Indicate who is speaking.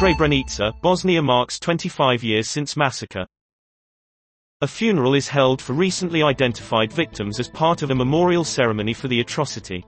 Speaker 1: Srebrenica, Bosnia marks 25 years since massacre. A funeral is held for recently identified victims as part of a memorial ceremony for the atrocity.